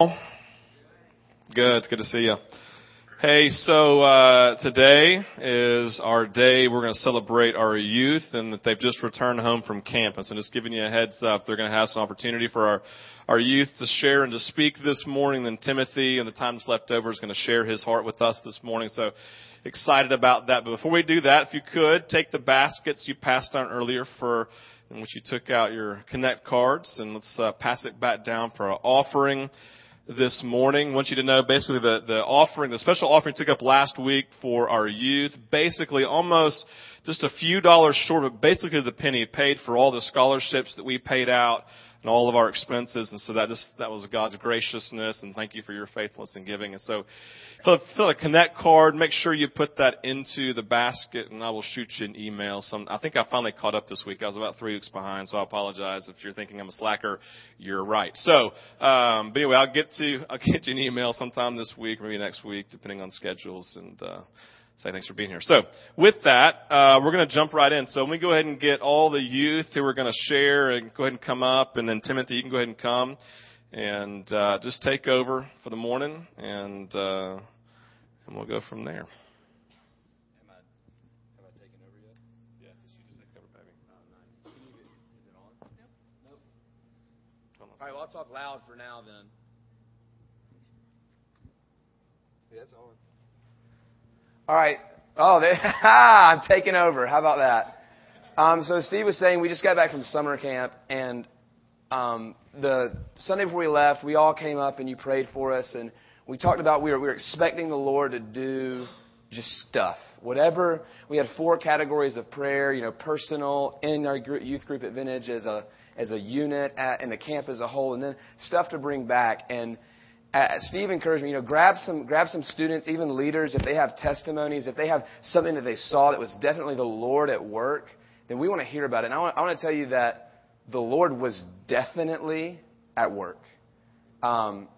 Good. It's good to see you. Hey, so uh, today is our day. We're going to celebrate our youth, and that they've just returned home from campus. And just giving you a heads up, they're going to have some opportunity for our our youth to share and to speak this morning. Then Timothy, and the time left over, is going to share his heart with us this morning. So excited about that. But before we do that, if you could take the baskets you passed on earlier for in which you took out your connect cards, and let's uh, pass it back down for our offering this morning. I want you to know basically the, the offering, the special offering took up last week for our youth. Basically almost just a few dollars short, but basically the penny paid for all the scholarships that we paid out and all of our expenses. And so that just, that was God's graciousness and thank you for your faithfulness in giving. And so fill, fill a connect card, make sure you put that into the basket and I will shoot you an email. Some, I think I finally caught up this week. I was about three weeks behind, so I apologize if you're thinking I'm a slacker. You're right. So, um, but anyway, I'll get to, I'll get you an email sometime this week, maybe next week, depending on schedules and, uh, say thanks for being here. So with that, uh, we're going to jump right in. So let me go ahead and get all the youth who are going to share and go ahead and come up, and then Timothy, you can go ahead and come and uh, just take over for the morning, and uh, and we'll go from there. Am I taking over yet? Yes. Is it on? Nope. All right, well, I'll talk loud for now then. Yeah, that's on. All right. Oh, they, I'm taking over. How about that? Um, so Steve was saying we just got back from summer camp, and um, the Sunday before we left, we all came up and you prayed for us, and we talked about we were, we were expecting the Lord to do just stuff. Whatever we had four categories of prayer, you know, personal in our group, youth group at Vintage as a as a unit, at, in the camp as a whole, and then stuff to bring back. And uh, Steve encouraged me, you know, grab some, grab some students, even leaders, if they have testimonies, if they have something that they saw that was definitely the Lord at work, then we want to hear about it. And I want, I want to tell you that the Lord was definitely at work. Um,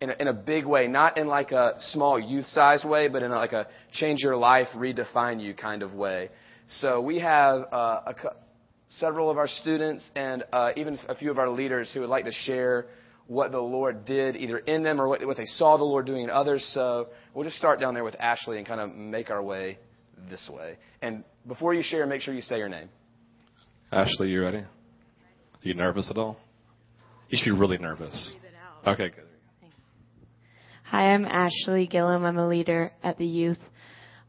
in a, in a big way, not in like a small youth size way, but in a, like a change your life, redefine you kind of way. So we have uh, a, several of our students and uh, even a few of our leaders who would like to share what the Lord did either in them or what, what they saw the Lord doing in others. So we'll just start down there with Ashley and kind of make our way this way. And before you share, make sure you say your name. Ashley, you ready? Are you nervous at all? You should be really nervous. Okay, good. Hi, I'm Ashley Gillum. I'm a leader at the youth.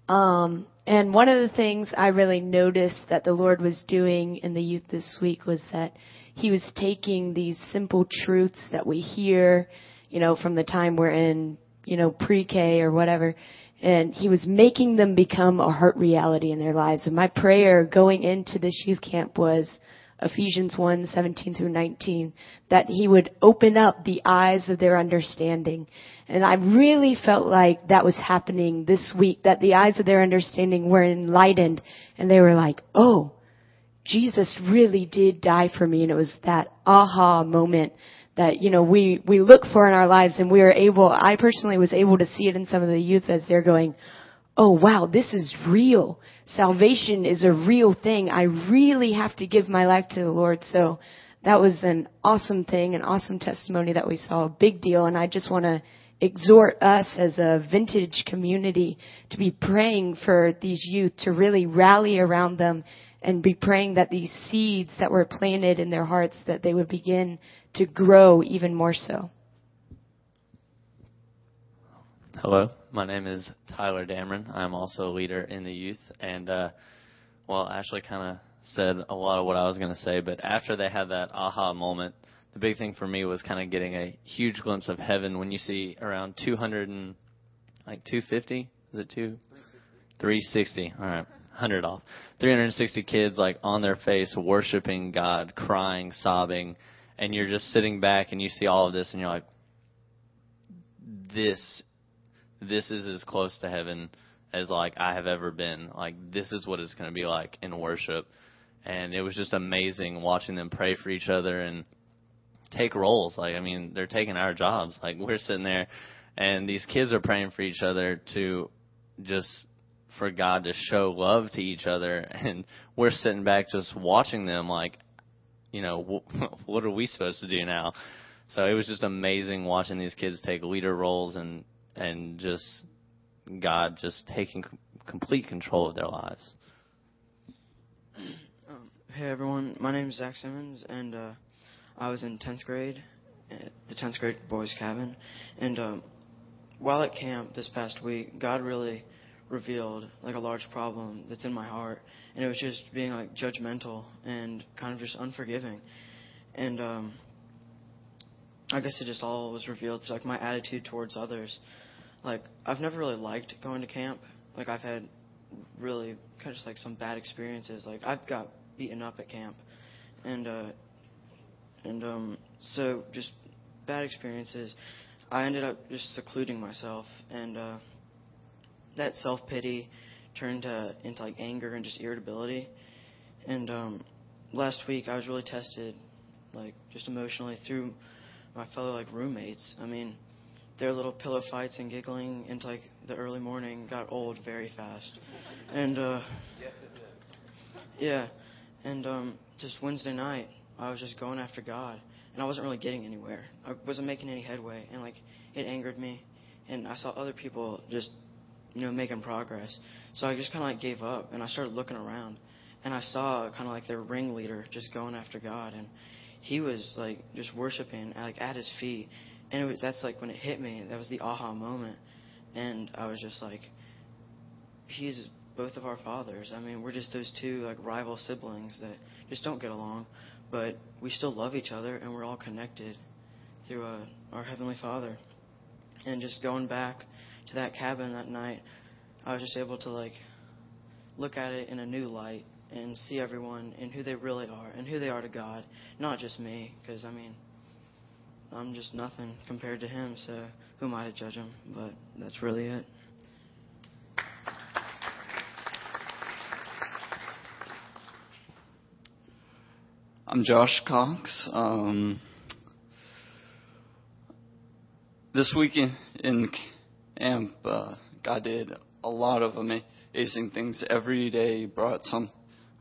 Um, and one of the things I really noticed that the Lord was doing in the youth this week was that he was taking these simple truths that we hear, you know, from the time we're in, you know, pre-K or whatever, and he was making them become a heart reality in their lives. And my prayer going into this youth camp was Ephesians 1, 17 through 19, that he would open up the eyes of their understanding. And I really felt like that was happening this week, that the eyes of their understanding were enlightened and they were like, oh, Jesus really did die for me. And it was that aha moment that, you know, we, we look for in our lives and we are able, I personally was able to see it in some of the youth as they're going, oh wow, this is real. Salvation is a real thing. I really have to give my life to the Lord. So that was an awesome thing, an awesome testimony that we saw, a big deal. And I just want to exhort us as a vintage community to be praying for these youth to really rally around them and be praying that these seeds that were planted in their hearts that they would begin to grow even more so. Hello, my name is Tyler Dameron. I'm also a leader in the youth, and uh, well, Ashley kind of said a lot of what I was going to say, but after they had that aha moment, the big thing for me was kind of getting a huge glimpse of heaven when you see around 200 and like 250. Is it two? 360. 360. All right. 100 off. 360 kids like on their face worshiping God, crying, sobbing, and you're just sitting back and you see all of this and you're like this this is as close to heaven as like I have ever been. Like this is what it's going to be like in worship. And it was just amazing watching them pray for each other and take roles. Like I mean, they're taking our jobs. Like we're sitting there and these kids are praying for each other to just for God to show love to each other, and we're sitting back just watching them like, you know, what are we supposed to do now? So it was just amazing watching these kids take leader roles and and just God just taking complete control of their lives. Um, hey everyone, my name is Zach Simmons, and uh, I was in 10th grade at the 10th grade boys' cabin. And um, while at camp this past week, God really revealed like a large problem that's in my heart, and it was just being like judgmental and kind of just unforgiving. And um, I guess it just all was revealed. It's like my attitude towards others. Like I've never really liked going to camp. Like I've had really kind of just like some bad experiences. Like I've got beaten up at camp, and uh, and um, so just bad experiences. I ended up just secluding myself, and uh, that self pity turned uh, into like anger and just irritability. And um, last week I was really tested, like just emotionally through my fellow like roommates. I mean, their little pillow fights and giggling into like the early morning got old very fast. And uh, yeah, and um, just Wednesday night I was just going after God, and I wasn't really getting anywhere. I wasn't making any headway, and like it angered me. And I saw other people just you know making progress, so I just kind of like gave up, and I started looking around, and I saw kind of like their ringleader just going after God, and he was like just worshiping like at his feet. And it was that's like when it hit me that was the aha moment. And i was just like he's both of our fathers. I mean we're just those two like rival siblings that just don't get along but we still love each other and we're all connected through uh, our heavenly father. And just going back to that cabin that night i was just able to like look at it in a new light and see everyone and who they really are and who they are to God, not just me, because I mean, I'm just nothing compared to Him. So who am I to judge Him? But that's really it. I'm Josh Cox. Um, this week in, camp, uh, God did a lot of amazing things. Every day He brought some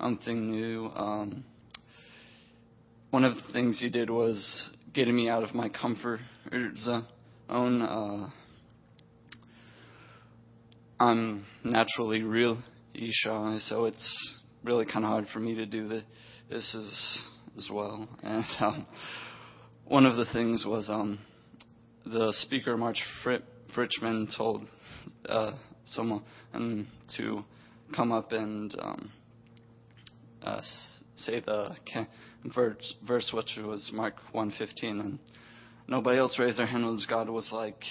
something new. Um, one of the things he did was getting me out of my comfort zone. Uh, I'm naturally really shy, so it's really kind of hard for me to do this as as well. And um, one of the things was um, the speaker, Mark Frit- Fritchman, told uh, someone to come up and um, uh, say the verse, verse which was Mark 1:15, and nobody else raised their hand. Was God was like,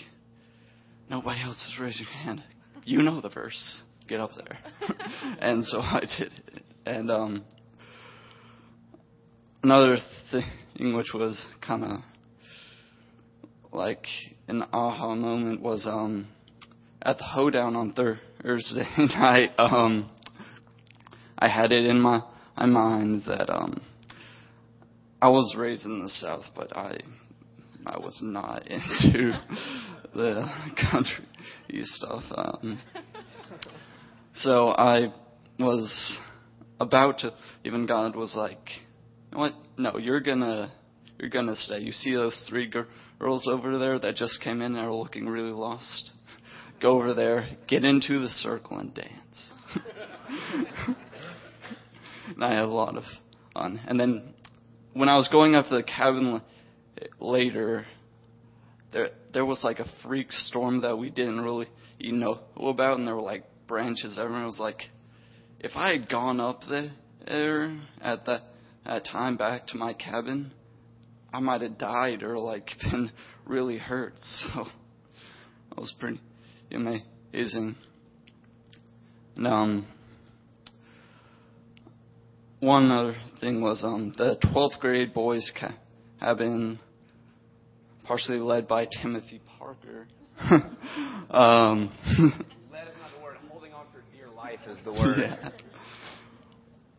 nobody else is raising your hand. You know the verse. Get up there. and so I did it. And um, another thing which was kind of like an aha moment was um, at the hoedown on Thursday night. Um, I had it in my my mind that um, I was raised in the South, but I I was not into the country stuff. Um, so I was about to. Even God was like, you know "What? No, you're gonna you're gonna stay. You see those three girls over there that just came in and are looking really lost? Go over there, get into the circle, and dance." and I had a lot of fun. And then when I was going up to the cabin later, there there was like a freak storm that we didn't really you know about, and there were like branches everywhere. It was like, if I had gone up there at that at time back to my cabin, I might have died or like been really hurt. So that was pretty amazing. And um one other thing was um, the 12th grade boys cabin, partially led by Timothy Parker. um, led is not the word. Holding on for dear life is the word. Yeah.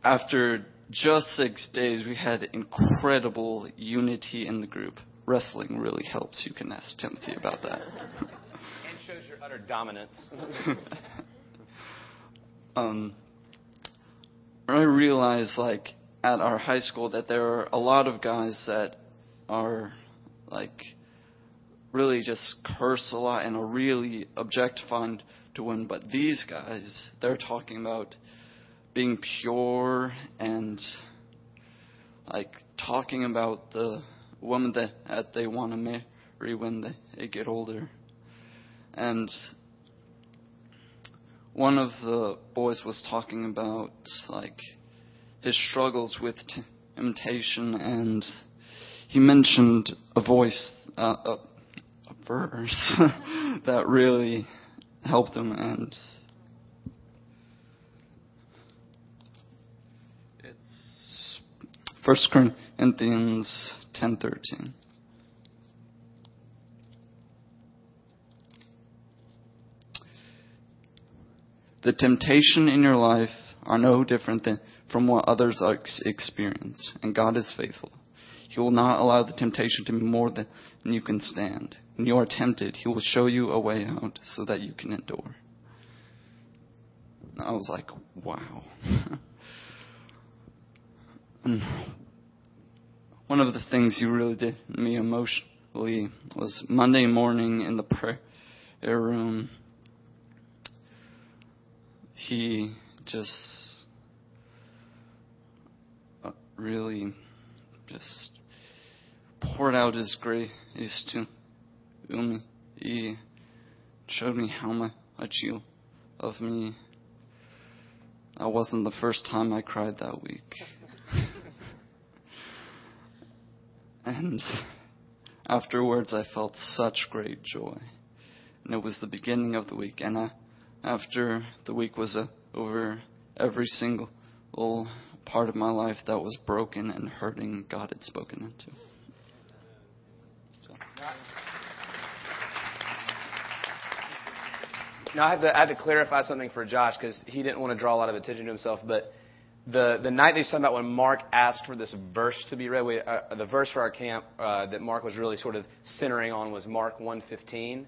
After just six days, we had incredible unity in the group. Wrestling really helps. You can ask Timothy about that. and shows your utter dominance. um, I realized like at our high school that there are a lot of guys that are like really just curse a lot and are really objectifying to women. But these guys, they're talking about being pure and like talking about the woman that, that they want to marry when they, they get older. And one of the boys was talking about like his struggles with temptation, and he mentioned a voice, uh, a, a verse that really helped him, and 1 Corinthians 10:13. The temptation in your life are no different than from what others experience, and God is faithful. He will not allow the temptation to be more than you can stand. When you are tempted, He will show you a way out so that you can endure. And I was like, wow. and one of the things He really did me emotionally was Monday morning in the prayer room he just uh, really just poured out his grace to me. He showed me how much he loved me. That wasn't the first time I cried that week. And afterwards, I felt such great joy. And it was the beginning of the week, and I after the week was uh, over, every single little part of my life that was broken and hurting, God had spoken into. So. Now I have to I have to clarify something for Josh because he didn't want to draw a lot of attention to himself. But the the night they talking about when Mark asked for this verse to be read, we, uh, the verse for our camp uh, that Mark was really sort of centering on was Mark 115.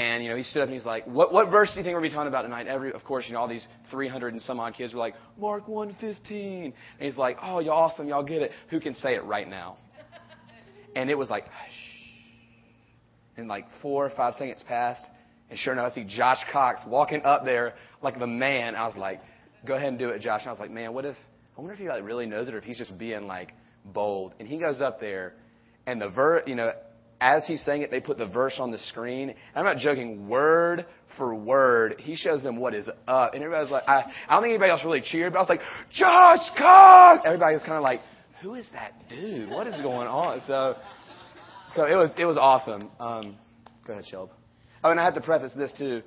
And, you know, he stood up and he's like, what, what verse do you think we're going to be talking about tonight? Every, of course, you know, all these 300 and some odd kids were like, Mark 115. And he's like, oh, y'all awesome. Y'all get it. Who can say it right now? And it was like, shh. And like four or five seconds passed. And sure enough, I see Josh Cox walking up there like the man. I was like, go ahead and do it, Josh. And I was like, man, what if, I wonder if he like really knows it or if he's just being like bold. And he goes up there and the ver, you know, as he's saying it, they put the verse on the screen. I'm not joking, word for word. He shows them what is up. And everybody's like, I, I don't think anybody else really cheered, but I was like, Josh Cox! Everybody was kind of like, who is that dude? What is going on? So, so it was, it was awesome. Um, go ahead, Shelby. Oh, and I have to preface this too.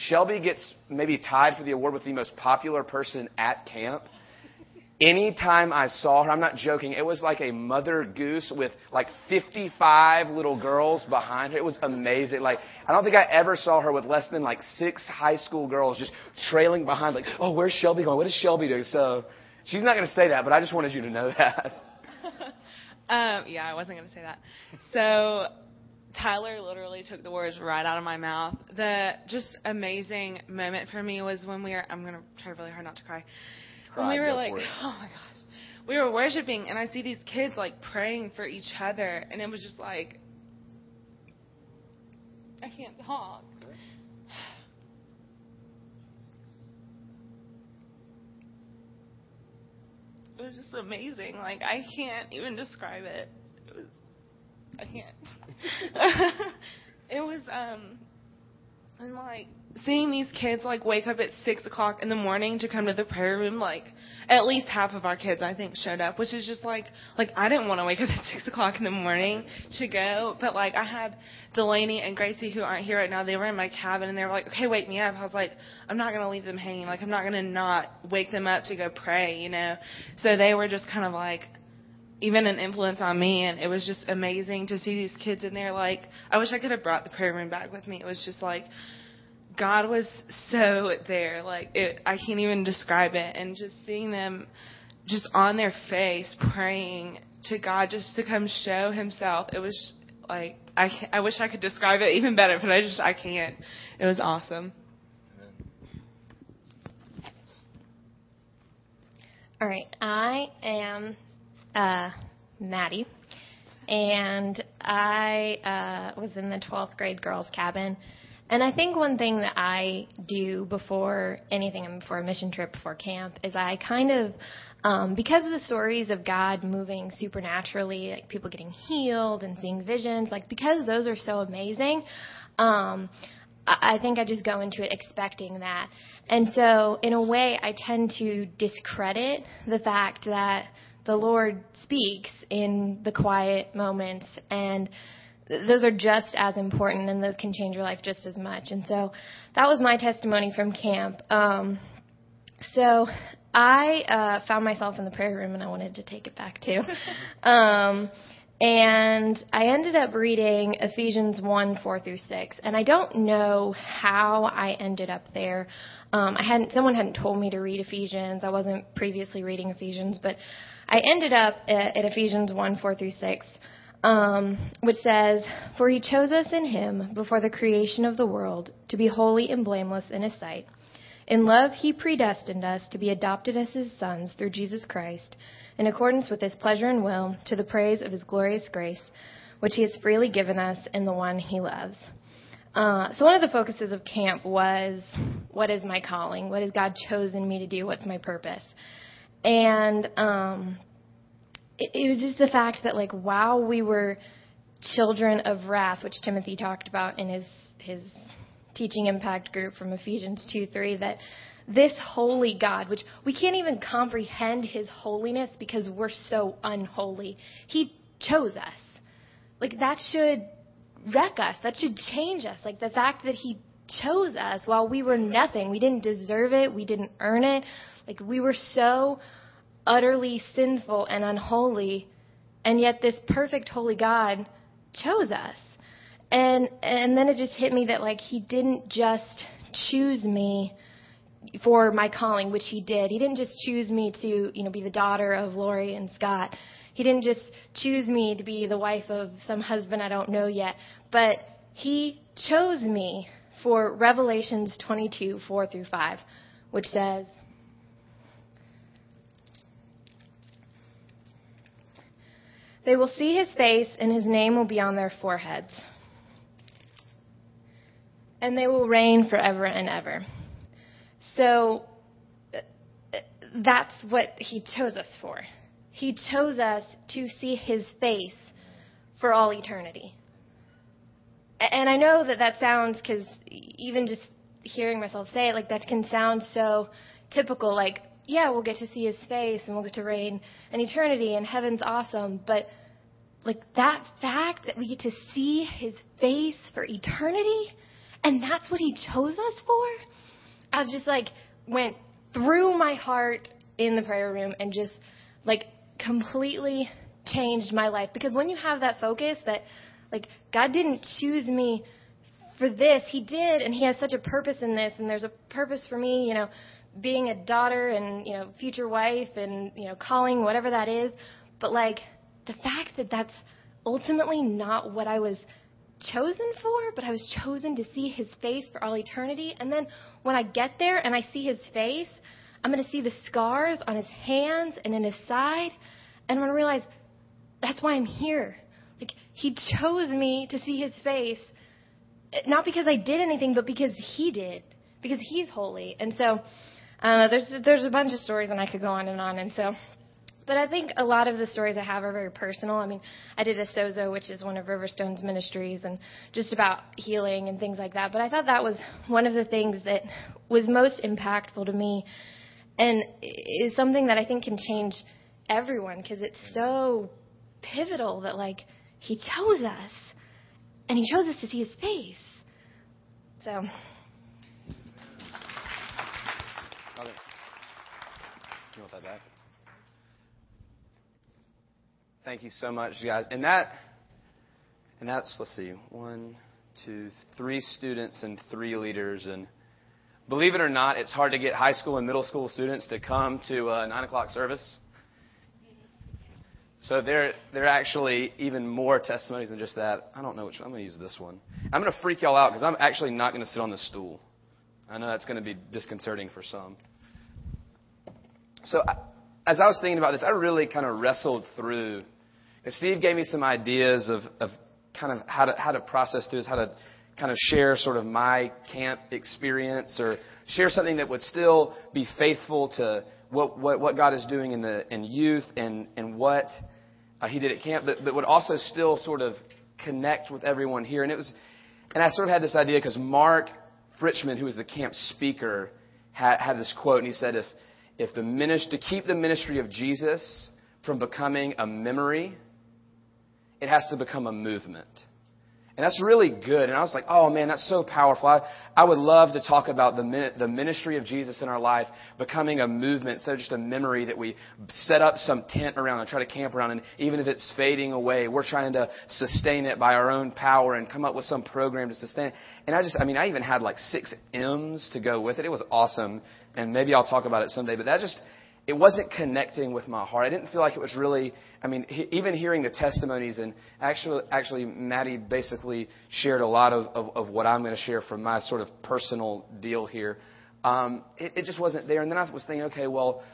Shelby gets maybe tied for the award with the most popular person at camp. Anytime I saw her, I'm not joking, it was like a mother goose with like 55 little girls behind her. It was amazing. Like, I don't think I ever saw her with less than like six high school girls just trailing behind, like, oh, where's Shelby going? What is Shelby doing? So, she's not going to say that, but I just wanted you to know that. um, yeah, I wasn't going to say that. So, Tyler literally took the words right out of my mouth. The just amazing moment for me was when we were, I'm going to try really hard not to cry when we were like, oh my gosh, we were worshiping, and I see these kids like praying for each other, and it was just like, I can't talk. It was just amazing. Like I can't even describe it. I can't. it was um, and like seeing these kids like wake up at six o'clock in the morning to come to the prayer room, like at least half of our kids I think showed up, which is just like like I didn't want to wake up at six o'clock in the morning to go, but like I had Delaney and Gracie who aren't here right now. They were in my cabin and they were like, okay, wake me up. I was like, I'm not gonna leave them hanging. Like I'm not gonna not wake them up to go pray, you know. So they were just kind of like even an influence on me and it was just amazing to see these kids in there like I wish I could have brought the prayer room back with me. It was just like God was so there. Like it, I can't even describe it. And just seeing them just on their face praying to God just to come show himself. It was like, I, I wish I could describe it even better, but I just, I can't. It was awesome. All right. I am, uh, Maddie. and I uh, was in the 12th grade girls' cabin. And I think one thing that I do before anything, before a mission trip, before camp, is I kind of, um, because of the stories of God moving supernaturally, like people getting healed and seeing visions, like because those are so amazing, um, I think I just go into it expecting that. And so, in a way, I tend to discredit the fact that the Lord speaks in the quiet moments and those are just as important and those can change your life just as much. And so that was my testimony from camp. Um, so I uh, found myself in the prayer room and I wanted to take it back too. um, and I ended up reading Ephesians 1 4 through 6. And I don't know how I ended up there. Um, I hadn't, someone hadn't told me to read Ephesians. I wasn't previously reading Ephesians, but I ended up at, at Ephesians 1 4 through 6 um, which says, For he chose us in him before the creation of the world to be holy and blameless in his sight. In love, he predestined us to be adopted as his sons through Jesus Christ, in accordance with his pleasure and will, to the praise of his glorious grace, which he has freely given us in the one he loves. Uh, so one of the focuses of camp was, what is my calling? What has God chosen me to do? What's my purpose? And um, it, it was just the fact that like while we were children of wrath, which Timothy talked about in his his teaching impact group from Ephesians 2 3, that this holy God, which we can't even comprehend his holiness because we're so unholy, he chose us. Like that should wreck us. That should change us. Like the fact that he chose us while we were nothing. We didn't deserve it. We didn't earn it. Like we were so utterly sinful and unholy, and yet this perfect holy God chose us. And and then it just hit me that like he didn't just choose me for my calling, which he did. He didn't just choose me to, you know, be the daughter of Lori and Scott. He didn't just choose me to be the wife of some husband I don't know yet, but he chose me for Revelations 22, 4 through 5, which says, They will see his face, and his name will be on their foreheads. And they will reign forever and ever. So that's what he chose us for. He chose us to see his face for all eternity. And I know that that sounds, because even just hearing myself say it, like that can sound so typical, like, yeah, we'll get to see his face and we'll get to reign in eternity and heaven's awesome. But like that fact that we get to see his face for eternity and that's what he chose us for, I just like went through my heart in the prayer room and just like completely changed my life. Because when you have that focus that like God didn't choose me for this, He did, and He has such a purpose in this, and there's a purpose for me, you know, being a daughter and you know future wife and you know calling whatever that is. But like the fact that that's ultimately not what I was chosen for but I was chosen to see his face for all eternity. And then when I get there and I see his face I'm going to see the scars on his hands and in his side. And I'm going to realize that's why I'm here. Like he chose me to see his face not because I did anything but because he did because he's holy. And so uh, there's there's a bunch of stories, and I could go on and on. And so, but I think a lot of the stories I have are very personal. I mean, I did a sozo, which is one of Riverstone's ministries, and just about healing and things like that. But I thought that was one of the things that was most impactful to me, and is something that I think can change everyone because it's so pivotal that like he chose us, and he chose us to see his face. So. You want that back? Thank you so much, guys. And that, and that's let's see, one, two, three students and three leaders. And believe it or not, it's hard to get high school and middle school students to come to a nine o'clock service. So there, there are actually even more testimonies than just that. I don't know which one. I'm going to use this one. I'm going to freak y'all out because I'm actually not going to sit on the stool. I know that's going to be disconcerting for some. So as I was thinking about this, I really kind of wrestled through And Steve gave me some ideas of, of kind of how to, how to process through this, how to kind of share sort of my camp experience or share something that would still be faithful to what, what, what God is doing in the in youth and, and what uh, he did at camp, but, but would also still sort of connect with everyone here. And it was, and I sort of had this idea because Mark Fritchman, who was the camp speaker, had, had this quote, and he said, if, if the ministry, to keep the ministry of Jesus from becoming a memory, it has to become a movement. And that's really good. And I was like, oh man, that's so powerful. I, I would love to talk about the, the ministry of Jesus in our life becoming a movement instead of just a memory that we set up some tent around and try to camp around. And even if it's fading away, we're trying to sustain it by our own power and come up with some program to sustain it. And I just, I mean, I even had like six M's to go with it. It was awesome. And maybe I'll talk about it someday. But that just, it wasn't connecting with my heart. I didn't feel like it was really. I mean, he, even hearing the testimonies and actually, actually, Maddie basically shared a lot of, of, of what I'm going to share from my sort of personal deal here. Um, it, it just wasn't there. And then I was thinking, okay, well,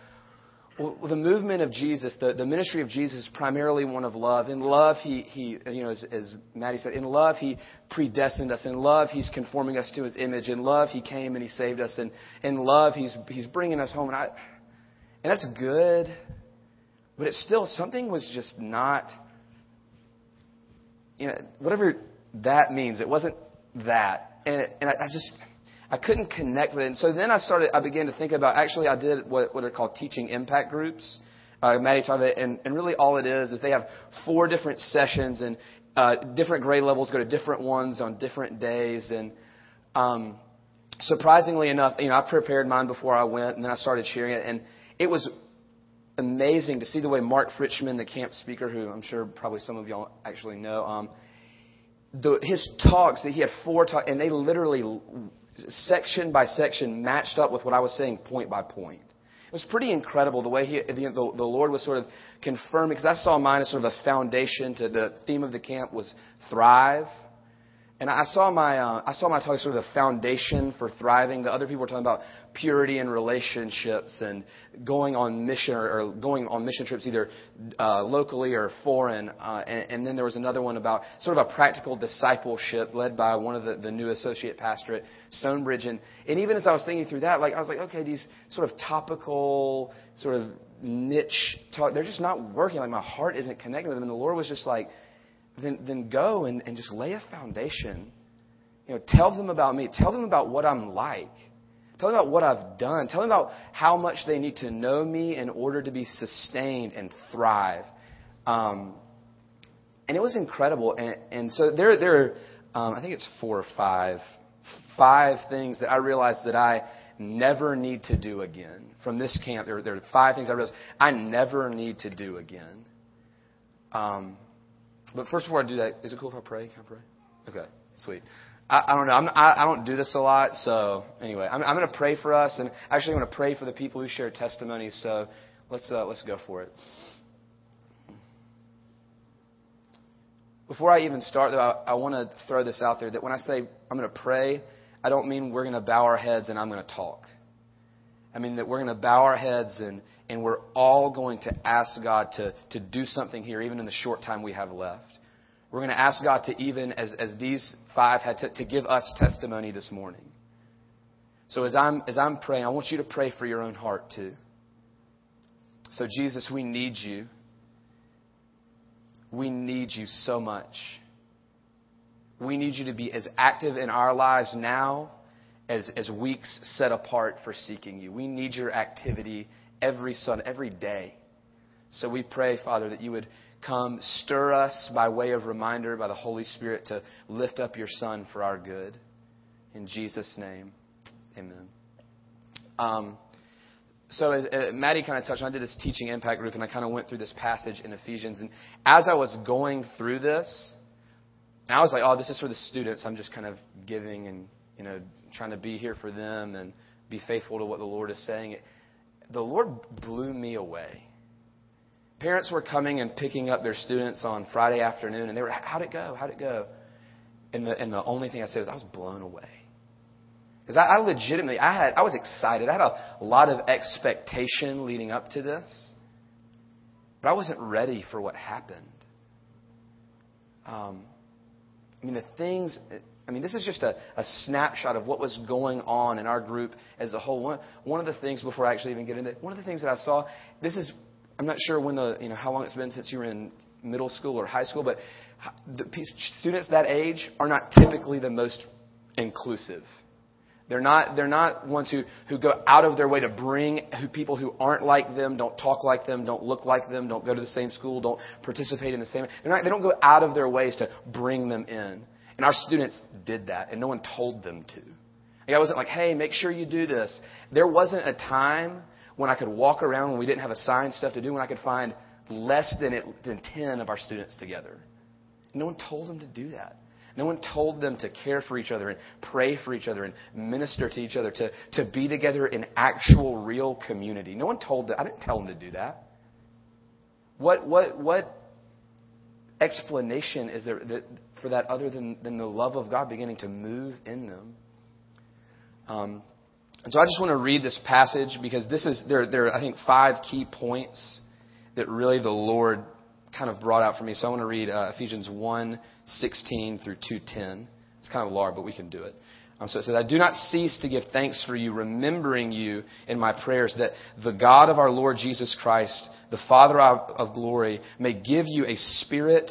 well, the movement of Jesus, the, the ministry of Jesus is primarily one of love. In love, he, he you know, as, as Maddie said, in love, he predestined us. In love, he's conforming us to his image. In love, he came and he saved us. And in love, he's, he's bringing us home. And I, and that's good, but it's still, something was just not, you know, whatever that means, it wasn't that. And, and I, I just, I couldn't connect with it. And so then I started, I began to think about, actually, I did what, what are called teaching impact groups. Uh, Maddie talked about it, and, and really all it is is they have four different sessions, and uh, different grade levels go to different ones on different days. And um, surprisingly enough, you know, I prepared mine before I went, and then I started sharing it. And it was amazing to see the way Mark Fritchman, the camp speaker, who I'm sure probably some of y'all actually know, um, the, his talks that he had four talks, and they literally section by section matched up with what I was saying point by point. It was pretty incredible the way he, the, the, the Lord was sort of confirming, because I saw mine as sort of a foundation to the theme of the camp was thrive. And I saw my uh, I saw my talk sort of the foundation for thriving. The other people were talking about purity in relationships and going on mission or, or going on mission trips either uh, locally or foreign. Uh, and, and then there was another one about sort of a practical discipleship led by one of the, the new associate pastor at Stonebridge. And, and even as I was thinking through that, like I was like, okay, these sort of topical sort of niche talk, they're just not working. Like my heart isn't connecting with them. And the Lord was just like then, then go and, and just lay a foundation. You know, tell them about me. Tell them about what I'm like. Tell them about what I've done. Tell them about how much they need to know me in order to be sustained and thrive. Um, and it was incredible. And, and so there, there, um, I think it's four or five, five things that I realized that I never need to do again from this camp. There, there are five things I realized I never need to do again. Um, but first, before I do that, is it cool if I pray? Can I pray? Okay, sweet. I, I don't know. I'm, I, I don't do this a lot, so anyway, I'm, I'm going to pray for us, and actually, I'm going to pray for the people who share testimonies. So let's uh, let's go for it. Before I even start, though, I, I want to throw this out there that when I say I'm going to pray, I don't mean we're going to bow our heads and I'm going to talk. I mean that we're going to bow our heads and, and we're all going to ask God to, to do something here, even in the short time we have left. We're going to ask God to even, as, as these five had to, to give us testimony this morning. So as I'm, as I'm praying, I want you to pray for your own heart too. So, Jesus, we need you. We need you so much. We need you to be as active in our lives now as, as weeks set apart for seeking you. We need your activity every son, every day. So we pray, Father, that you would come stir us by way of reminder by the Holy Spirit to lift up your Son for our good. In Jesus' name, amen. Um, so as, uh, Maddie kind of touched on, I did this teaching impact group, and I kind of went through this passage in Ephesians. And as I was going through this, I was like, oh, this is for the students. I'm just kind of giving and you know trying to be here for them and be faithful to what the Lord is saying. The Lord blew me away. Parents were coming and picking up their students on Friday afternoon, and they were, How'd it go? How'd it go? And the, and the only thing I said was, I was blown away. Because I, I legitimately, I had, I was excited. I had a lot of expectation leading up to this, but I wasn't ready for what happened. um, I mean, the things, I mean, this is just a, a snapshot of what was going on in our group as a whole. One, one of the things, before I actually even get into it, one of the things that I saw, this is, I'm not sure when the, you know, how long it's been since you were in middle school or high school, but the students that age are not typically the most inclusive. They're not, they're not ones who, who go out of their way to bring who, people who aren't like them, don't talk like them, don't look like them, don't go to the same school, don't participate in the same. They're not, they don't go out of their ways to bring them in. And our students did that, and no one told them to. Like I wasn't like, hey, make sure you do this. There wasn't a time when I could walk around when we didn't have assigned stuff to do, when I could find less than, it, than 10 of our students together. No one told them to do that. No one told them to care for each other and pray for each other and minister to each other, to, to be together in actual, real community. No one told them. I didn't tell them to do that. What, what, what explanation is there that, for that other than, than the love of God beginning to move in them? Um, and so I just want to read this passage because this is there. There are I think five key points that really the Lord kind of brought out for me. So I want to read uh, Ephesians 1 16 through 2:10. It's kind of large, but we can do it. Um, so it says, I do not cease to give thanks for you, remembering you in my prayers, that the God of our Lord Jesus Christ, the Father of, of glory, may give you a spirit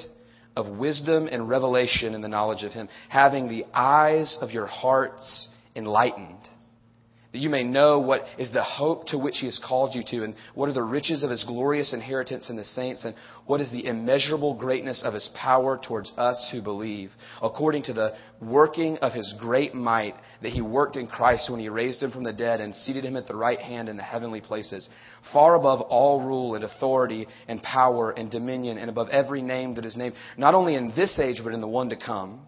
of wisdom and revelation in the knowledge of him, having the eyes of your hearts enlightened that you may know what is the hope to which he has called you to, and what are the riches of his glorious inheritance in the saints, and what is the immeasurable greatness of his power towards us who believe, according to the working of his great might that he worked in Christ when he raised him from the dead and seated him at the right hand in the heavenly places, far above all rule and authority and power and dominion, and above every name that is named, not only in this age, but in the one to come.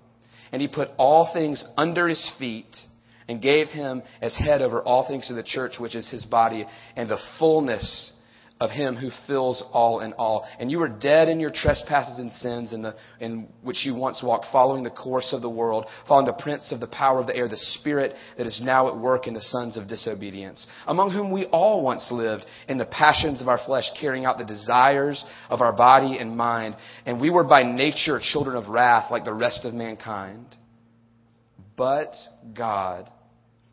And he put all things under his feet and gave him as head over all things to the church, which is his body, and the fullness of him who fills all in all. And you were dead in your trespasses and sins in, the, in which you once walked, following the course of the world, following the prince of the power of the air, the spirit that is now at work in the sons of disobedience, among whom we all once lived in the passions of our flesh, carrying out the desires of our body and mind. And we were by nature children of wrath like the rest of mankind. But God,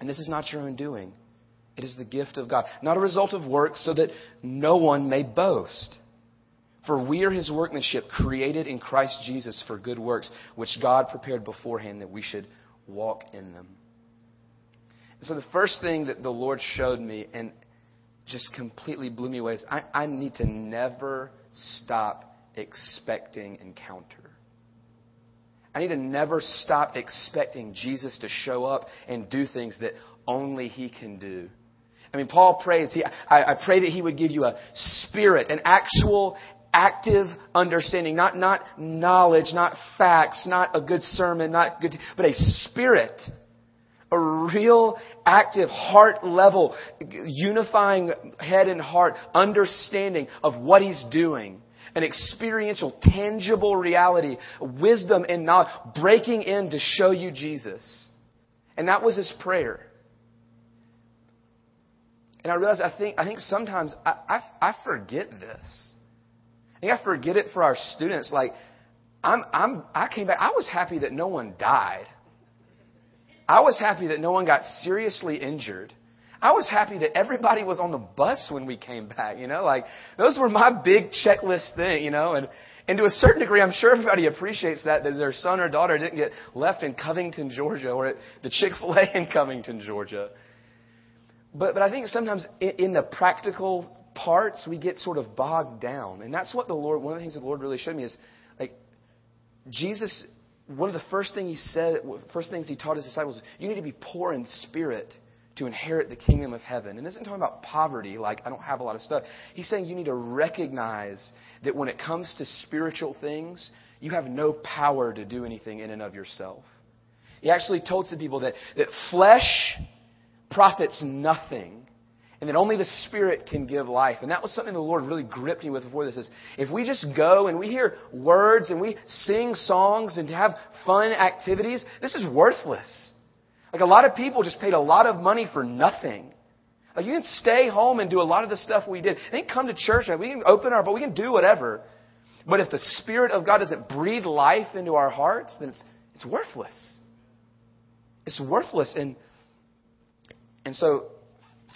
And this is not your own doing. It is the gift of God, not a result of works, so that no one may boast. For we are his workmanship, created in Christ Jesus for good works, which God prepared beforehand that we should walk in them. So the first thing that the Lord showed me and just completely blew me away is I, I need to never stop expecting encounter. I need to never stop expecting Jesus to show up and do things that only He can do. I mean, Paul prays, he, I, I pray that He would give you a spirit, an actual active understanding, not, not knowledge, not facts, not a good sermon, not good, but a spirit. A real active heart level, unifying head and heart, understanding of what he's doing an experiential, tangible reality, wisdom and knowledge, breaking in to show you Jesus. And that was his prayer. And I realized I think I think sometimes I, I, I forget this. I think I forget it for our students. Like I'm I'm I came back. I was happy that no one died. I was happy that no one got seriously injured. I was happy that everybody was on the bus when we came back, you know, like those were my big checklist thing, you know, and, and to a certain degree, I'm sure everybody appreciates that, that their son or daughter didn't get left in Covington, Georgia, or at the Chick-fil-A in Covington, Georgia. But, but I think sometimes in, in the practical parts, we get sort of bogged down. And that's what the Lord, one of the things the Lord really showed me is, like, Jesus, one of the first things he said, first things he taught his disciples, you need to be poor in spirit to inherit the kingdom of heaven. And this isn't talking about poverty, like I don't have a lot of stuff. He's saying you need to recognize that when it comes to spiritual things, you have no power to do anything in and of yourself. He actually told some people that, that flesh profits nothing and that only the Spirit can give life. And that was something the Lord really gripped me with before this is if we just go and we hear words and we sing songs and have fun activities, this is worthless. Like a lot of people just paid a lot of money for nothing. Like you can stay home and do a lot of the stuff we did. And then come to church. We can open our, but we can do whatever. But if the Spirit of God doesn't breathe life into our hearts, then it's, it's worthless. It's worthless. And, and so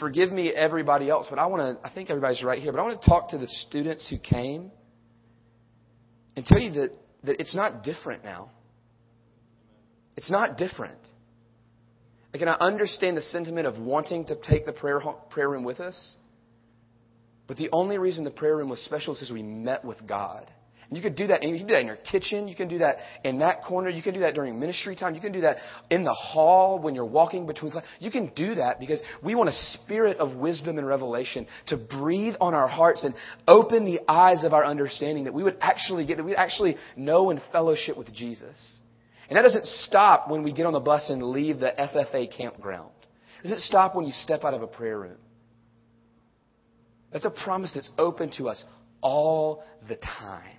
forgive me, everybody else, but I want to, I think everybody's right here, but I want to talk to the students who came and tell you that, that it's not different now. It's not different. And I understand the sentiment of wanting to take the prayer, prayer room with us, but the only reason the prayer room was special is because we met with God. And You could do that. And you can do that in your kitchen. You can do that in that corner. You can do that during ministry time. You can do that in the hall when you're walking between class. You can do that because we want a spirit of wisdom and revelation to breathe on our hearts and open the eyes of our understanding that we would actually get, that we'd actually know and fellowship with Jesus. And that doesn't stop when we get on the bus and leave the FFA campground. It doesn't stop when you step out of a prayer room. That's a promise that's open to us all the time.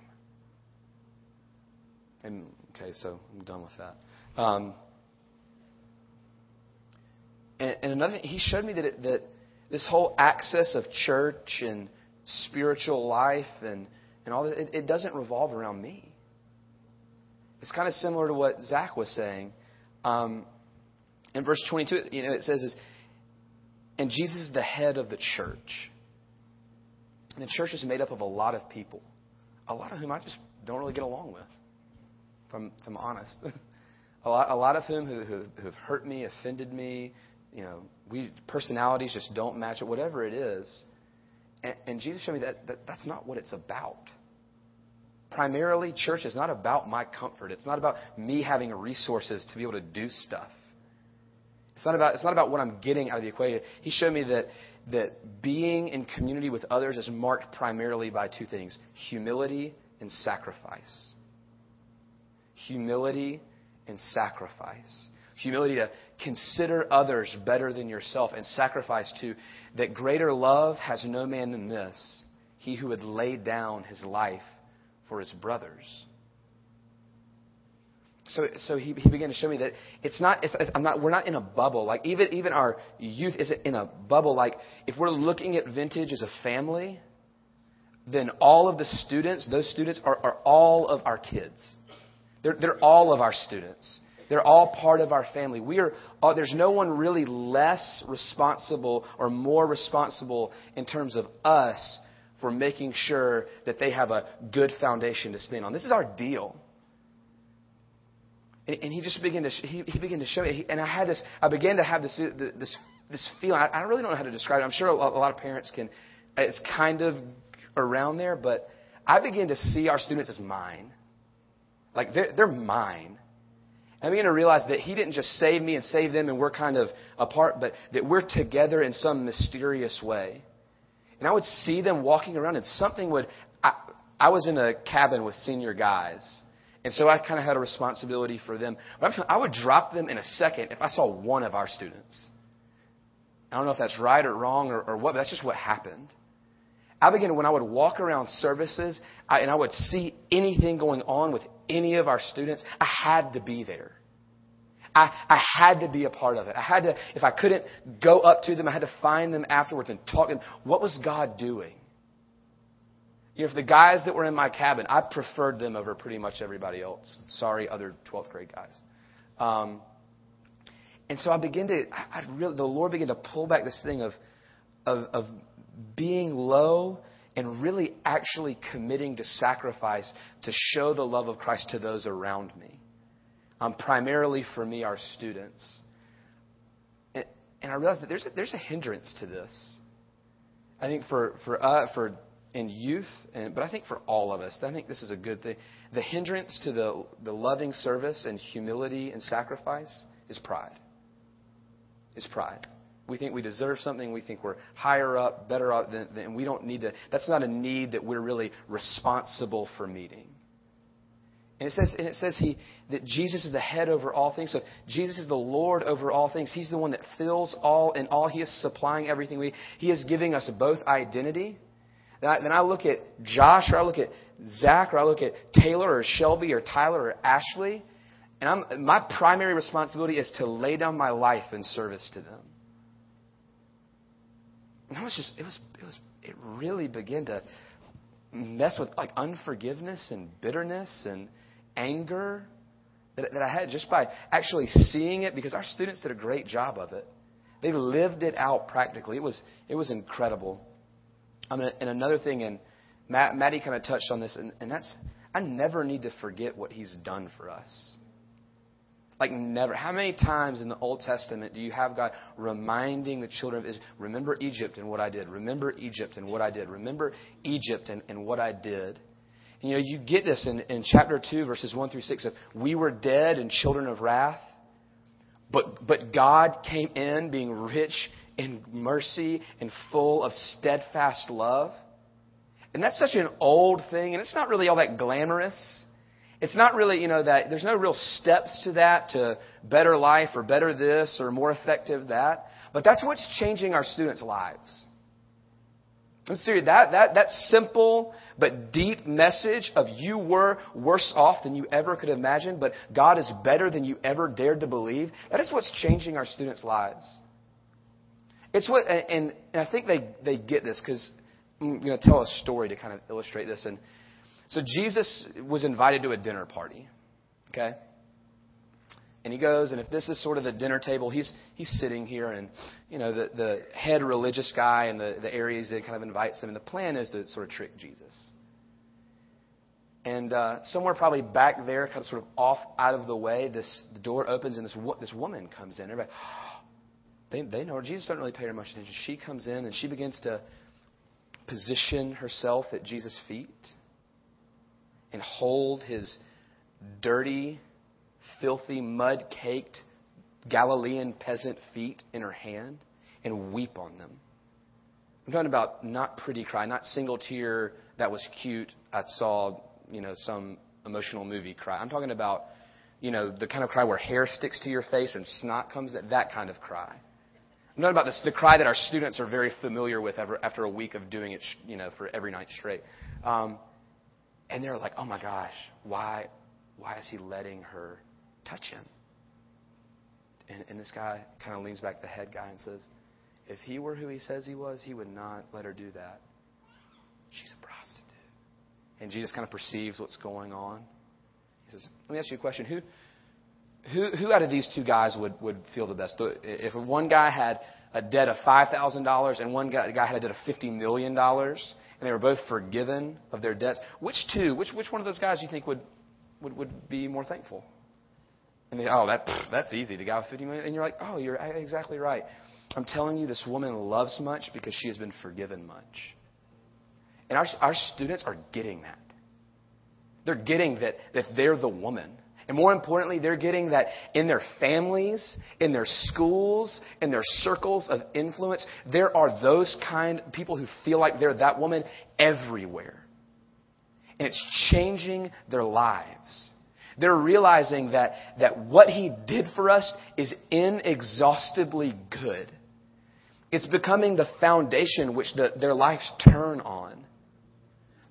And okay, so I'm done with that. Um, and, and another, he showed me that it, that this whole access of church and spiritual life and and all that, it, it doesn't revolve around me. It's kind of similar to what Zach was saying. Um, in verse 22, you know, it says, and Jesus is the head of the church. And the church is made up of a lot of people, a lot of whom I just don't really get along with if I'm, I'm honest. a, lot, a lot of whom who, who, who've hurt me, offended me, you know, we personalities just don't match it, whatever it is. And, and Jesus showed me that, that that's not what it's about. Primarily, church is not about my comfort. It's not about me having resources to be able to do stuff. It's not about, it's not about what I'm getting out of the equation. He showed me that, that being in community with others is marked primarily by two things humility and sacrifice humility and sacrifice. Humility to consider others better than yourself, and sacrifice to that greater love has no man than this, he who would lay down his life for his brothers. So, so he, he began to show me that it's not, it's, I'm not, we're not in a bubble. Like even, even our youth isn't in a bubble. Like if we're looking at vintage as a family, then all of the students, those students are, are all of our kids. They're, they're all of our students. They're all part of our family. We are, uh, there's no one really less responsible or more responsible in terms of us for making sure that they have a good foundation to stand on. This is our deal. And, and he just began to, he, he began to show me. And I had this, I began to have this, this, this feeling. I, I really don't know how to describe it. I'm sure a lot of parents can, it's kind of around there, but I began to see our students as mine. Like they're, they're mine. I begin to realize that He didn't just save me and save them and we're kind of apart, but that we're together in some mysterious way. And I would see them walking around and something would. I, I was in a cabin with senior guys. And so I kind of had a responsibility for them. But I would drop them in a second if I saw one of our students. I don't know if that's right or wrong or, or what, but that's just what happened. I began when I would walk around services I, and I would see anything going on with any of our students, I had to be there. I, I had to be a part of it. I had to, if I couldn't go up to them, I had to find them afterwards and talk to them. What was God doing? You know, for the guys that were in my cabin, I preferred them over pretty much everybody else. Sorry, other 12th grade guys. Um, and so I began to, I, I really, the Lord began to pull back this thing of, of, of being low and really actually committing to sacrifice to show the love of Christ to those around me. Um, primarily for me, our students. And, and I realized that there's a, there's a hindrance to this. I think for, for, uh, for in youth, and, but I think for all of us, I think this is a good thing. The hindrance to the, the loving service and humility and sacrifice is pride. Is pride. We think we deserve something. We think we're higher up, better up, than, than we don't need to. That's not a need that we're really responsible for meeting. And it says, and it says he, that Jesus is the head over all things. So Jesus is the Lord over all things. He's the one that fills all and all. He is supplying everything we He is giving us both identity. Then I, then I look at Josh or I look at Zach or I look at Taylor or Shelby or Tyler or Ashley. And I'm, my primary responsibility is to lay down my life in service to them. And that was just, it was, it was, it really began to mess with like unforgiveness and bitterness and anger that, that I had just by actually seeing it because our students did a great job of it. They lived it out practically. It was, it was incredible. I mean, and another thing, and Matt, Maddie kind of touched on this, and, and that's, I never need to forget what he's done for us. Like never. How many times in the Old Testament do you have God reminding the children of Israel, remember Egypt and what I did, remember Egypt and what I did, remember Egypt and, and what I did? You know, you get this in, in chapter 2, verses 1 through 6 of, we were dead and children of wrath, but, but God came in being rich in mercy and full of steadfast love. And that's such an old thing, and it's not really all that glamorous. It's not really, you know, that there's no real steps to that to better life or better this or more effective that. But that's what's changing our students' lives. I'm serious. That, that, that simple but deep message of you were worse off than you ever could imagine, but God is better than you ever dared to believe, that is what's changing our students' lives. It's what, and, and I think they, they get this because I'm going to tell a story to kind of illustrate this. And so Jesus was invited to a dinner party. Okay? And he goes, and if this is sort of the dinner table, he's he's sitting here, and you know the the head religious guy in the the areas that kind of invites him, and the plan is to sort of trick Jesus. And uh, somewhere probably back there, kind of sort of off out of the way, this the door opens and this this woman comes in. Everybody, they they know her. Jesus doesn't really pay her much attention. She comes in and she begins to position herself at Jesus' feet and hold his dirty, filthy, mud caked Galilean peasant feet in her hand and weep on them. I'm talking about not pretty cry, not single tear that was cute. I saw, you know, some emotional movie cry. I'm talking about, you know, the kind of cry where hair sticks to your face and snot comes, at that kind of cry. I'm talking about this, the cry that our students are very familiar with after, after a week of doing it, you know, for every night straight. Um, and they're like, oh my gosh, why, why is he letting her touch him? And, and this guy kind of leans back, the head guy, and says, if he were who he says he was, he would not let her do that. She's a prostitute. And Jesus kind of perceives what's going on. He says, let me ask you a question. Who, who, who out of these two guys would, would feel the best? If one guy had a debt of $5,000 and one guy, guy had a debt of $50 million, and they were both forgiven of their debts. Which two? Which which one of those guys do you think would would, would be more thankful? And they, oh, that that's easy. The guy with 50 million, and you're like, oh, you're exactly right. I'm telling you, this woman loves much because she has been forgiven much. And our our students are getting that. They're getting that that they're the woman and more importantly, they're getting that in their families, in their schools, in their circles of influence, there are those kind of people who feel like they're that woman everywhere. And it's changing their lives. They're realizing that, that what he did for us is inexhaustibly good. It's becoming the foundation which the, their lives turn on.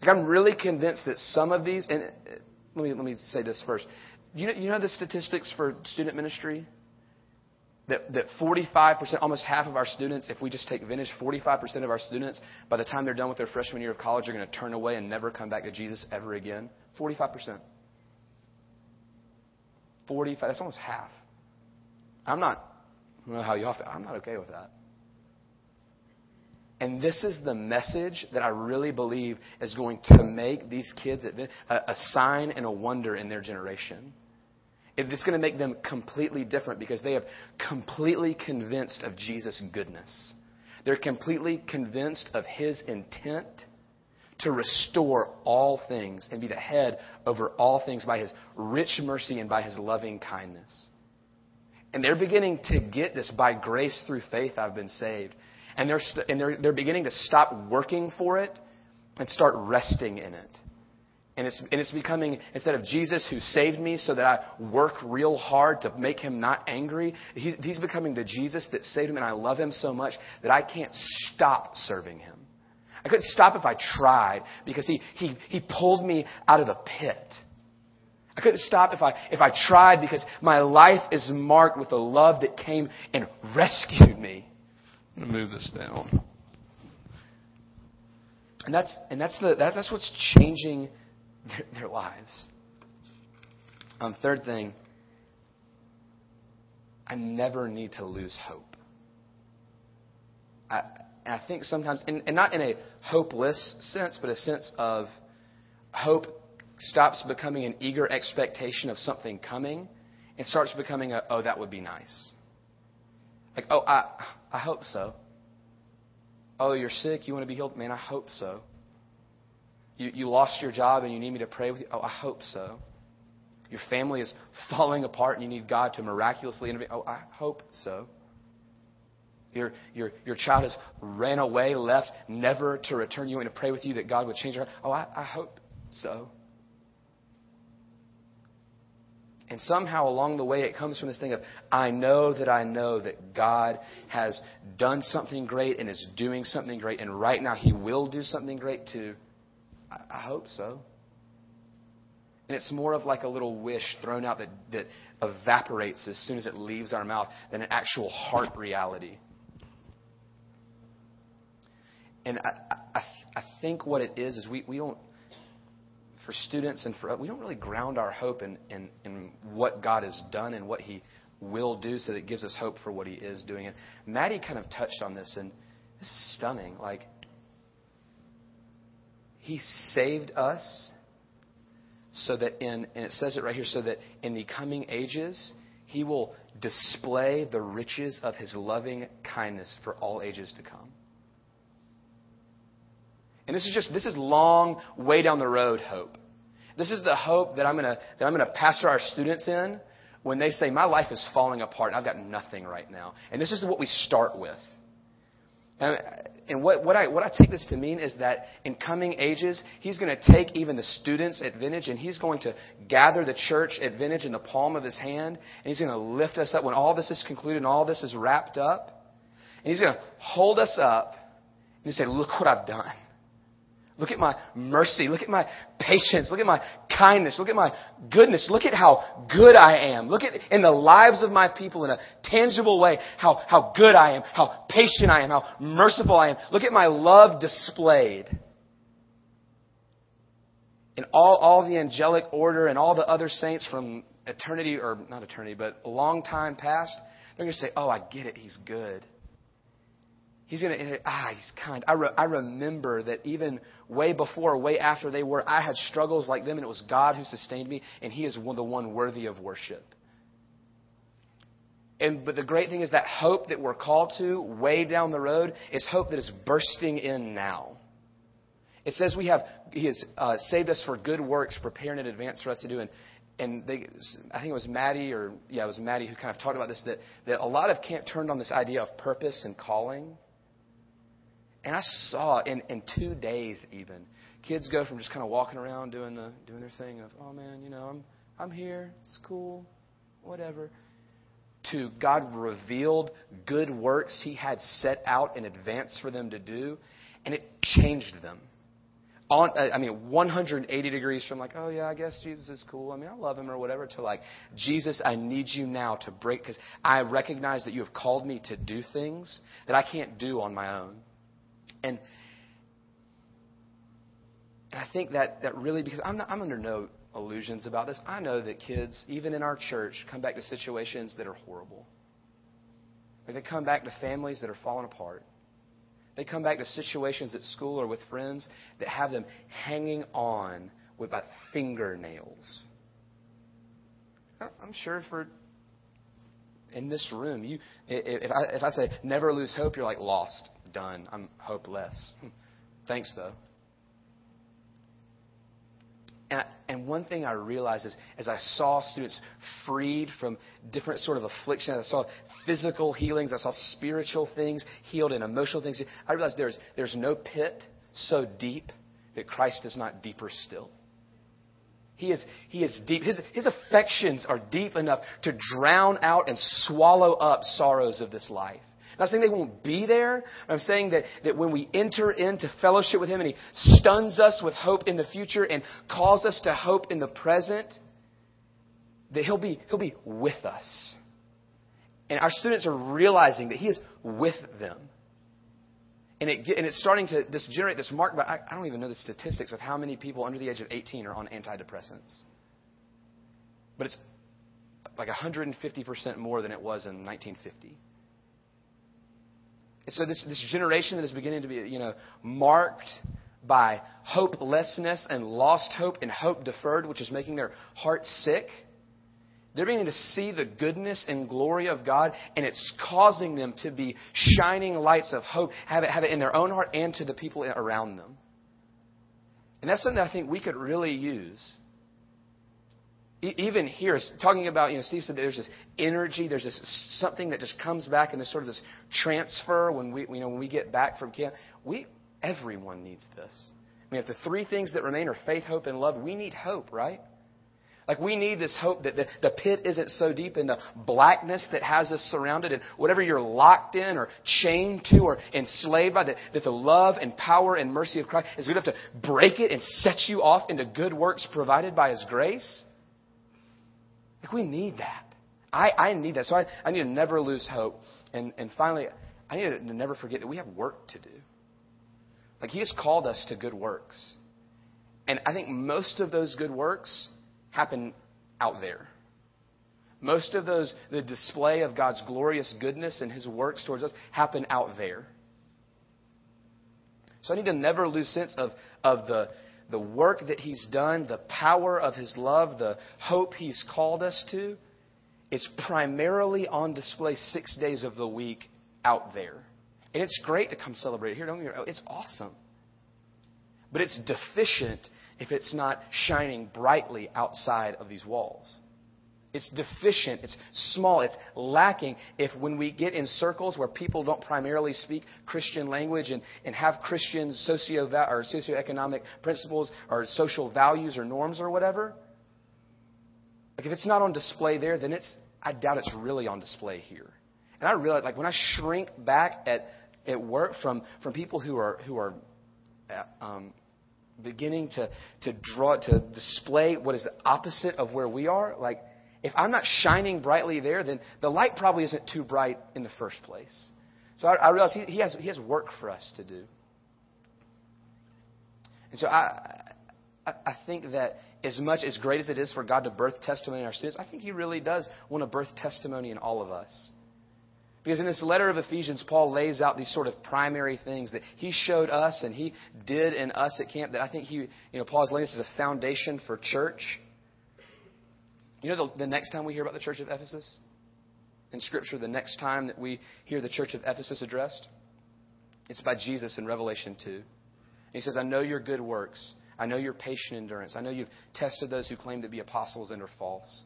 Like I'm really convinced that some of these, and uh, let me, let me say this first. You know, you know the statistics for student ministry? That, that 45%, almost half of our students, if we just take vintage, 45% of our students, by the time they're done with their freshman year of college, are going to turn away and never come back to Jesus ever again. 45%. 45, that's almost half. I'm not, I don't know how y'all feel. I'm not okay with that. And this is the message that I really believe is going to make these kids a, a sign and a wonder in their generation. It's going to make them completely different because they have completely convinced of Jesus' goodness. They're completely convinced of his intent to restore all things and be the head over all things by his rich mercy and by his loving kindness. And they're beginning to get this by grace through faith, I've been saved. And they're, st- and they're, they're beginning to stop working for it and start resting in it. And it's, and it's becoming, instead of Jesus who saved me so that I work real hard to make him not angry, he's, he's becoming the Jesus that saved him and I love him so much that I can't stop serving him. I couldn't stop if I tried because he, he, he pulled me out of the pit. I couldn't stop if I, if I tried because my life is marked with the love that came and rescued me. I'm move this down. And that's, and that's, the, that, that's what's changing their, their lives. Um, third thing, I never need to lose hope. I, I think sometimes, and, and not in a hopeless sense, but a sense of hope stops becoming an eager expectation of something coming and starts becoming a, oh, that would be nice. Like, oh, I, I hope so. Oh, you're sick, you want to be healed? Man, I hope so. You, you lost your job and you need me to pray with you? Oh, I hope so. Your family is falling apart and you need God to miraculously intervene? Oh, I hope so. Your, your, your child has ran away, left, never to return. You want to pray with you that God would change her? Oh, I, I hope so. And somehow along the way, it comes from this thing of, I know that I know that God has done something great and is doing something great, and right now He will do something great too. I, I hope so. And it's more of like a little wish thrown out that, that evaporates as soon as it leaves our mouth than an actual heart reality. And I, I, I think what it is is we, we don't for students and for we don't really ground our hope in, in, in what God has done and what He will do, so that it gives us hope for what He is doing. And Maddie kind of touched on this, and this is stunning. Like He saved us so that in and it says it right here, so that in the coming ages He will display the riches of His loving kindness for all ages to come. And this is just this is long way down the road hope. This is the hope that I'm gonna that I'm gonna pastor our students in when they say my life is falling apart. And I've got nothing right now. And this is what we start with. And, and what, what, I, what I take this to mean is that in coming ages, he's going to take even the students at Vintage and he's going to gather the church at Vintage in the palm of his hand and he's going to lift us up when all this is concluded and all this is wrapped up. And he's going to hold us up and say, look what I've done. Look at my mercy. Look at my patience. Look at my kindness. Look at my goodness. Look at how good I am. Look at in the lives of my people in a tangible way how, how good I am, how patient I am, how merciful I am. Look at my love displayed. In all, all the angelic order and all the other saints from eternity, or not eternity, but a long time past, they're going to say, Oh, I get it. He's good. He's going to, ah, he's kind. I, re, I remember that even way before, way after they were, I had struggles like them, and it was God who sustained me, and He is one, the one worthy of worship. And, but the great thing is that hope that we're called to way down the road is hope that is bursting in now. It says we have, He has uh, saved us for good works, preparing in advance for us to do. And, and they, I think it was Maddie, or yeah, it was Maddie who kind of talked about this, that, that a lot of camp turned on this idea of purpose and calling. And I saw in, in two days even, kids go from just kind of walking around doing the doing their thing of, oh man, you know, I'm I'm here, it's cool, whatever. To God revealed good works He had set out in advance for them to do, and it changed them. On, I mean, 180 degrees from like, oh yeah, I guess Jesus is cool. I mean, I love him or whatever, to like, Jesus, I need you now to break because I recognize that you have called me to do things that I can't do on my own. And and I think that, that really, because I'm, not, I'm under no illusions about this, I know that kids, even in our church, come back to situations that are horrible. Like they come back to families that are falling apart. They come back to situations at school or with friends that have them hanging on with about fingernails. I'm sure for in this room, you if I if I say never lose hope, you're like lost done. I'm hopeless. Thanks, though. And, and one thing I realized is as I saw students freed from different sort of afflictions, I saw physical healings, I saw spiritual things healed and emotional things. I realized there's, there's no pit so deep that Christ is not deeper still. He is, he is deep. His, his affections are deep enough to drown out and swallow up sorrows of this life. Not saying they won't be there. I'm saying that, that when we enter into fellowship with Him and He stuns us with hope in the future and calls us to hope in the present, that He'll be, he'll be with us. And our students are realizing that He is with them. And, it, and it's starting to this generate this mark, but I, I don't even know the statistics of how many people under the age of 18 are on antidepressants. But it's like 150% more than it was in 1950. And so this, this generation that is beginning to be, you know, marked by hopelessness and lost hope and hope deferred, which is making their heart sick – they're beginning to see the goodness and glory of God, and it's causing them to be shining lights of hope, have it, have it in their own heart and to the people around them. And that's something that I think we could really use. Even here, talking about, you know, Steve said there's this energy, there's this something that just comes back, and there's sort of this transfer when we, you know, when we get back from camp. We, everyone needs this. I mean, if the three things that remain are faith, hope, and love, we need hope, right? Like we need this hope that the, the pit isn't so deep in the blackness that has us surrounded and whatever you're locked in or chained to or enslaved by, that, that the love and power and mercy of Christ is good enough to break it and set you off into good works provided by His grace. We need that. I, I need that. So I, I need to never lose hope. And, and finally, I need to never forget that we have work to do. Like He has called us to good works. And I think most of those good works happen out there. Most of those, the display of God's glorious goodness and His works towards us happen out there. So I need to never lose sense of, of the, the work that He's done, the power of His love, the hope He's called us to. It's primarily on display six days of the week out there. And it's great to come celebrate here. Don't get. It's awesome. But it's deficient if it's not shining brightly outside of these walls. It's deficient, it's small, it's lacking if when we get in circles where people don't primarily speak Christian language and, and have Christian socio or socioeconomic principles or social values or norms or whatever. Like if it's not on display there, then it's I doubt it's really on display here. And I realize like when I shrink back at at work from from people who are who are uh, um, beginning to, to draw, to display what is the opposite of where we are, like, if I'm not shining brightly there, then the light probably isn't too bright in the first place. So I, I realize he, he, has, he has work for us to do. And so I, I, I think that as much as great as it is for God to birth testimony in our students, I think He really does want to birth testimony in all of us. Because in this letter of Ephesians, Paul lays out these sort of primary things that he showed us and he did in us at camp that I think he, you know, Paul's laying this as a foundation for church. You know, the, the next time we hear about the church of Ephesus in Scripture, the next time that we hear the church of Ephesus addressed, it's by Jesus in Revelation 2. And he says, I know your good works. I know your patient endurance. I know you've tested those who claim to be apostles and are false.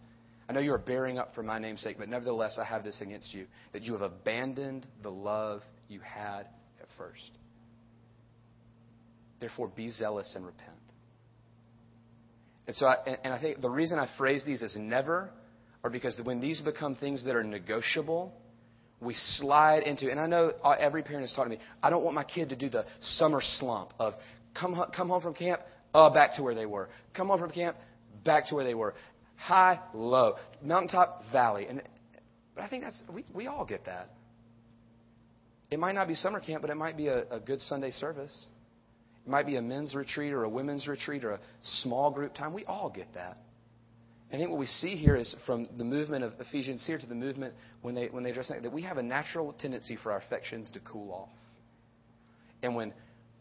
I know you are bearing up for my name's sake, but nevertheless I have this against you, that you have abandoned the love you had at first. Therefore, be zealous and repent. And so, I, and I think the reason I phrase these as never, are because when these become things that are negotiable, we slide into. And I know every parent is talking to me. I don't want my kid to do the summer slump of come come home from camp, uh, back to where they were. Come home from camp, back to where they were high, low, mountaintop, valley. And but I think that's we, we all get that. It might not be summer camp, but it might be a, a good Sunday service. It might be a men's retreat or a women's retreat or a small group time. We all get that. I think what we see here is from the movement of Ephesians here to the movement when they when they address that, that we have a natural tendency for our affections to cool off. And when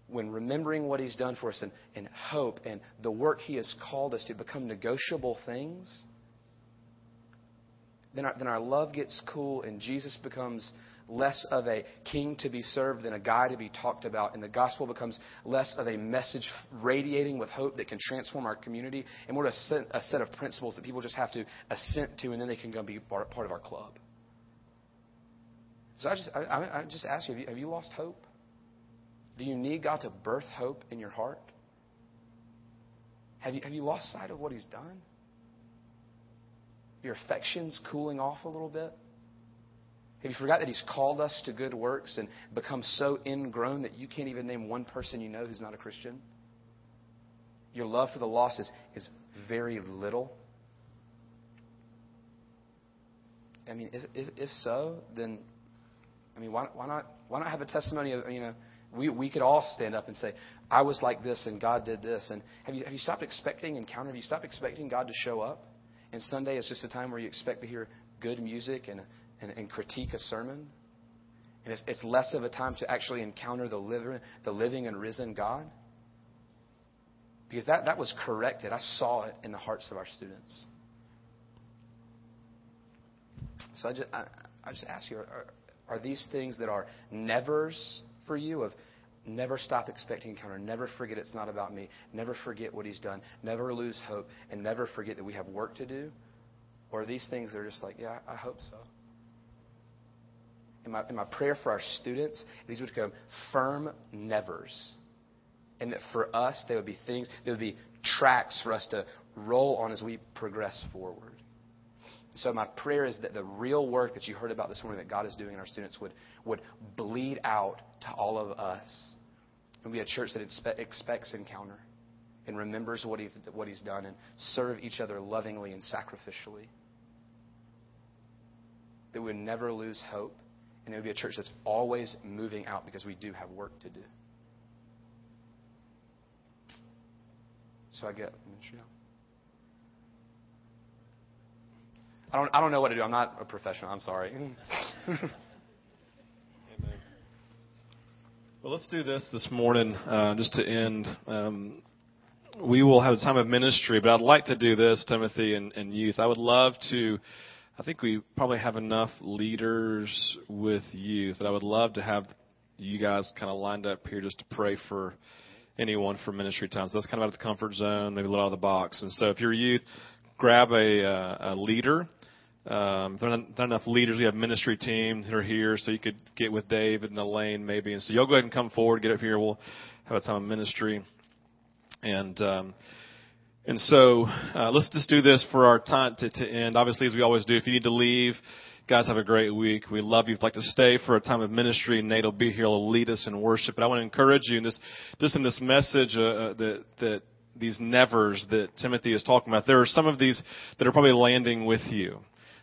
when remembering what He's done for us and, and hope and the work He has called us to become negotiable things, then our, then our love gets cool and Jesus becomes less of a king to be served than a guy to be talked about, and the gospel becomes less of a message radiating with hope that can transform our community, and more a set, a set of principles that people just have to assent to, and then they can go be part of our club. So I just, I, I just ask you have, you, have you lost hope? Do you need God to birth hope in your heart? Have you, have you lost sight of what He's done? Your affections cooling off a little bit? Have you forgot that He's called us to good works and become so ingrown that you can't even name one person you know who's not a Christian? Your love for the lost is, is very little. I mean, if, if, if so, then, I mean, why, why, not, why not have a testimony of, you know, we, we could all stand up and say, I was like this and God did this. And have you, have you stopped expecting encounter? Have you stopped expecting God to show up? And Sunday is just a time where you expect to hear good music and, and, and critique a sermon. And it's, it's less of a time to actually encounter the living, the living and risen God. Because that, that was corrected. I saw it in the hearts of our students. So I just, I, I just ask you, are, are these things that are nevers for you of never stop expecting encounter, never forget it's not about me, never forget what he's done, never lose hope, and never forget that we have work to do? Or are these things that are just like, yeah, I hope so? In my, my prayer for our students, these would become firm nevers. And that for us, they would be things, they would be tracks for us to roll on as we progress forward. So my prayer is that the real work that you heard about this morning that God is doing in our students would, would bleed out to all of us. And be a church that expe- expects encounter and remembers what, he, what he's done and serve each other lovingly and sacrificially. That we would never lose hope. And it would be a church that's always moving out because we do have work to do. So I get ministry. I don't, I don't know what to do. I'm not a professional. I'm sorry. well, let's do this this morning, uh, just to end. Um, we will have a time of ministry, but I'd like to do this, Timothy and, and youth. I would love to. I think we probably have enough leaders with youth that I would love to have you guys kind of lined up here just to pray for anyone for ministry time. So that's kind of out of the comfort zone, maybe a little out of the box. And so if you're a youth, grab a, uh, a leader um, there are not enough leaders. We have ministry team that are here, so you could get with David and Elaine maybe. And so you'll go ahead and come forward, get up here. We'll have a time of ministry. And um, and so uh, let's just do this for our time to, to end. Obviously, as we always do, if you need to leave, guys, have a great week. We love you. If you'd like to stay for a time of ministry, Nate will be here. He'll lead us in worship. But I want to encourage you in this, just in this message uh, uh that that these nevers that Timothy is talking about. There are some of these that are probably landing with you.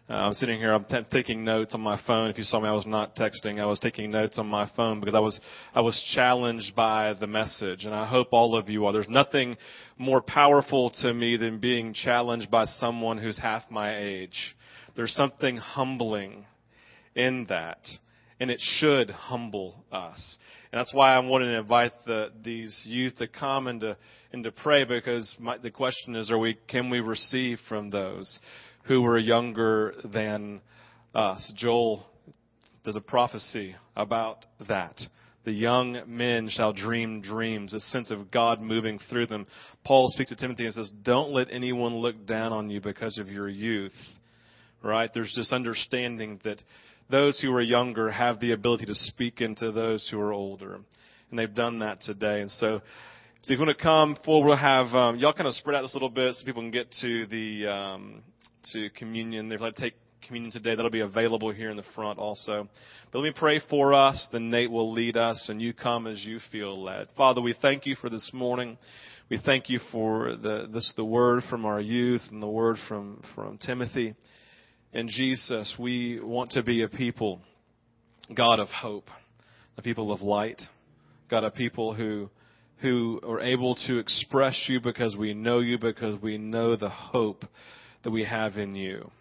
Uh, I'm sitting here, I'm t- taking notes on my phone. If you saw me, I was not texting. I was taking notes on my phone because I was, I was challenged by the message. And I hope all of you are. There's nothing more powerful to me than being challenged by someone who's half my age. There's something humbling in that. And it should humble us. And that's why I'm wanting to invite the, these youth to come and to, and to pray because my, the question is, are we, can we receive from those? Who were younger than us. Joel does a prophecy about that. The young men shall dream dreams, a sense of God moving through them. Paul speaks to Timothy and says, Don't let anyone look down on you because of your youth. Right? There's this understanding that those who are younger have the ability to speak into those who are older. And they've done that today. And so, so if you want to come forward, we'll have, um, y'all kind of spread out this a little bit so people can get to the, um, to communion. They've let to take communion today. That'll be available here in the front also. But let me pray for us, then Nate will lead us, and you come as you feel led. Father, we thank you for this morning. We thank you for the, this, the word from our youth and the word from, from Timothy. And Jesus, we want to be a people, God of hope, a people of light, God, a people who, who are able to express you because we know you, because we know the hope that we have in you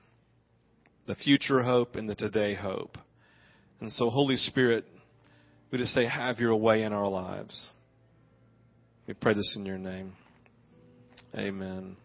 the future hope and the today hope. And so, Holy Spirit, we just say, have your way in our lives. We pray this in your name. Amen.